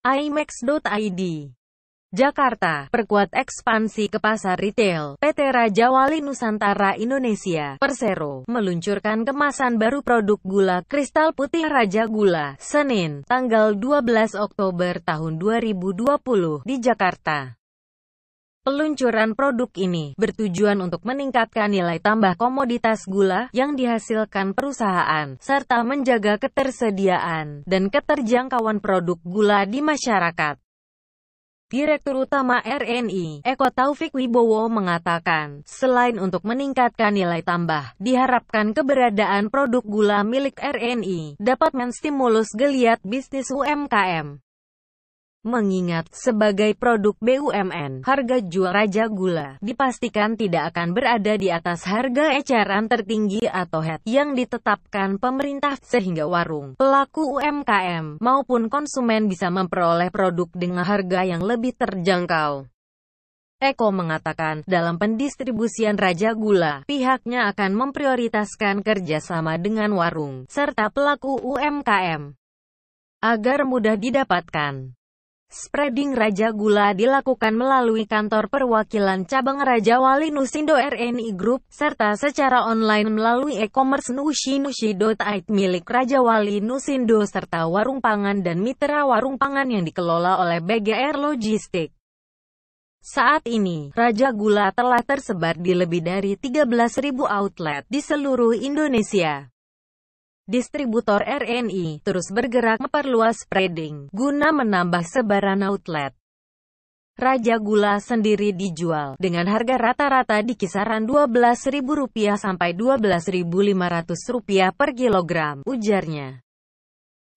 IMAX.id Jakarta, perkuat ekspansi ke pasar retail. PT Raja Wali Nusantara Indonesia, Persero, meluncurkan kemasan baru produk gula kristal putih Raja Gula, Senin, tanggal 12 Oktober tahun 2020, di Jakarta. Peluncuran produk ini bertujuan untuk meningkatkan nilai tambah komoditas gula yang dihasilkan perusahaan, serta menjaga ketersediaan dan keterjangkauan produk gula di masyarakat. Direktur Utama RNI, Eko Taufik Wibowo mengatakan, selain untuk meningkatkan nilai tambah, diharapkan keberadaan produk gula milik RNI dapat menstimulus geliat bisnis UMKM. Mengingat, sebagai produk BUMN, harga jual Raja Gula dipastikan tidak akan berada di atas harga eceran tertinggi atau HET yang ditetapkan pemerintah, sehingga warung, pelaku UMKM, maupun konsumen bisa memperoleh produk dengan harga yang lebih terjangkau. Eko mengatakan, dalam pendistribusian Raja Gula, pihaknya akan memprioritaskan kerjasama dengan warung, serta pelaku UMKM, agar mudah didapatkan. Spreading Raja Gula dilakukan melalui kantor perwakilan cabang Raja Wali Nusindo RNI Group, serta secara online melalui e-commerce nushi-nushi.id milik Raja Wali Nusindo serta warung pangan dan mitra warung pangan yang dikelola oleh BGR Logistik. Saat ini, Raja Gula telah tersebar di lebih dari 13.000 outlet di seluruh Indonesia distributor RNI terus bergerak memperluas spreading, guna menambah sebaran outlet. Raja Gula sendiri dijual dengan harga rata-rata di kisaran Rp12.000 sampai Rp12.500 per kilogram, ujarnya.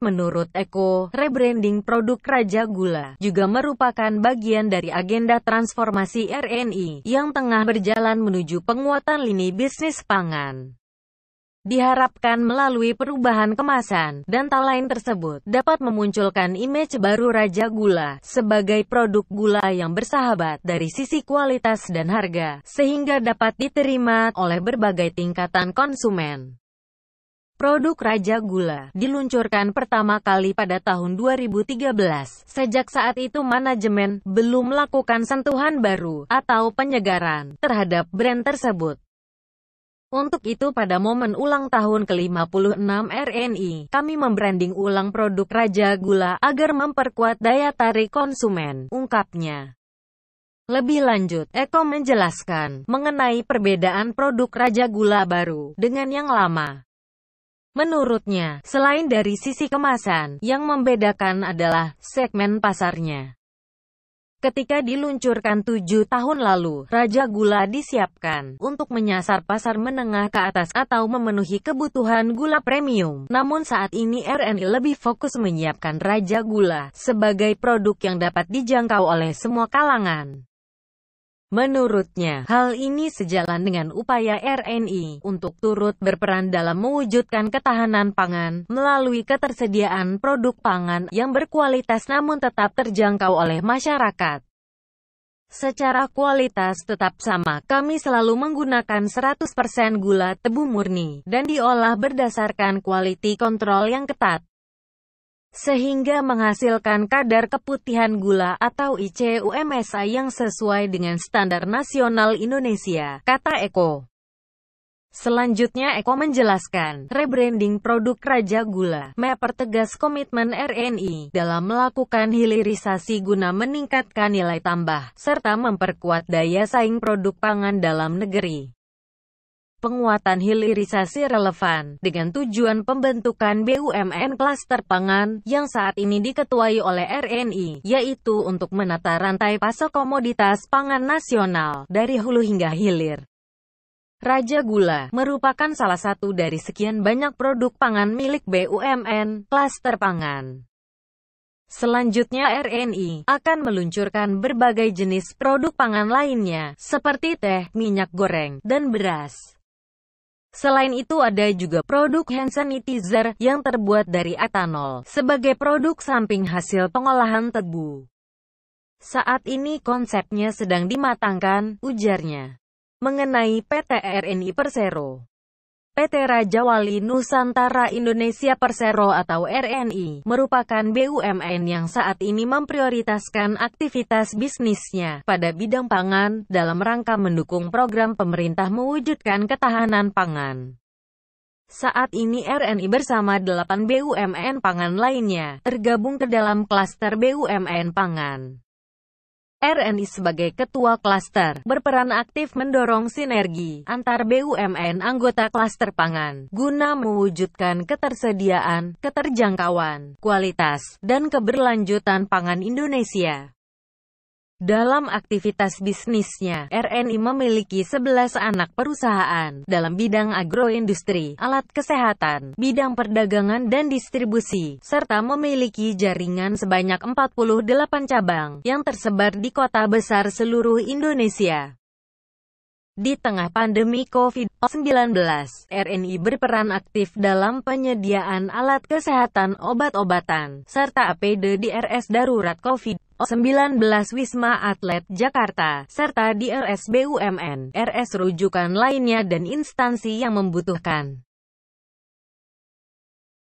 Menurut Eko, rebranding produk Raja Gula juga merupakan bagian dari agenda transformasi RNI yang tengah berjalan menuju penguatan lini bisnis pangan. Diharapkan melalui perubahan kemasan dan tak lain tersebut dapat memunculkan image baru Raja Gula sebagai produk gula yang bersahabat dari sisi kualitas dan harga, sehingga dapat diterima oleh berbagai tingkatan konsumen. Produk Raja Gula diluncurkan pertama kali pada tahun 2013. Sejak saat itu manajemen belum melakukan sentuhan baru atau penyegaran terhadap brand tersebut. Untuk itu pada momen ulang tahun ke-56 RNI, kami membranding ulang produk Raja Gula agar memperkuat daya tarik konsumen, ungkapnya. Lebih lanjut, Eko menjelaskan mengenai perbedaan produk Raja Gula baru dengan yang lama. Menurutnya, selain dari sisi kemasan, yang membedakan adalah segmen pasarnya. Ketika diluncurkan tujuh tahun lalu, Raja Gula disiapkan untuk menyasar pasar menengah ke atas atau memenuhi kebutuhan gula premium. Namun saat ini RNI lebih fokus menyiapkan Raja Gula sebagai produk yang dapat dijangkau oleh semua kalangan. Menurutnya, hal ini sejalan dengan upaya RNI untuk turut berperan dalam mewujudkan ketahanan pangan melalui ketersediaan produk pangan yang berkualitas namun tetap terjangkau oleh masyarakat. Secara kualitas tetap sama, kami selalu menggunakan 100% gula tebu murni, dan diolah berdasarkan quality control yang ketat. Sehingga menghasilkan kadar keputihan gula atau ICUMSA yang sesuai dengan standar nasional Indonesia, kata Eko. Selanjutnya Eko menjelaskan, rebranding produk Raja Gula, mempertegas komitmen RNI dalam melakukan hilirisasi guna meningkatkan nilai tambah, serta memperkuat daya saing produk pangan dalam negeri. Penguatan hilirisasi relevan, dengan tujuan pembentukan BUMN klaster pangan, yang saat ini diketuai oleh RNI, yaitu untuk menata rantai pasok komoditas pangan nasional, dari hulu hingga hilir. Raja Gula merupakan salah satu dari sekian banyak produk pangan milik BUMN, klaster pangan. Selanjutnya RNI akan meluncurkan berbagai jenis produk pangan lainnya, seperti teh, minyak goreng, dan beras. Selain itu ada juga produk hand sanitizer yang terbuat dari etanol, sebagai produk samping hasil pengolahan tebu. Saat ini konsepnya sedang dimatangkan, ujarnya mengenai PT RNI Persero. PT Raja Wali Nusantara Indonesia Persero atau RNI, merupakan BUMN yang saat ini memprioritaskan aktivitas bisnisnya pada bidang pangan, dalam rangka mendukung program pemerintah mewujudkan ketahanan pangan. Saat ini RNI bersama 8 BUMN pangan lainnya, tergabung ke dalam klaster BUMN pangan. RNI sebagai ketua klaster, berperan aktif mendorong sinergi antar BUMN anggota klaster pangan, guna mewujudkan ketersediaan, keterjangkauan, kualitas, dan keberlanjutan pangan Indonesia. Dalam aktivitas bisnisnya, RNI memiliki 11 anak perusahaan dalam bidang agroindustri, alat kesehatan, bidang perdagangan dan distribusi, serta memiliki jaringan sebanyak 48 cabang yang tersebar di kota besar seluruh Indonesia. Di tengah pandemi COVID-19, RNI berperan aktif dalam penyediaan alat kesehatan obat-obatan, serta APD di RS Darurat COVID-19 Wisma Atlet Jakarta, serta di RS BUMN, RS rujukan lainnya dan instansi yang membutuhkan.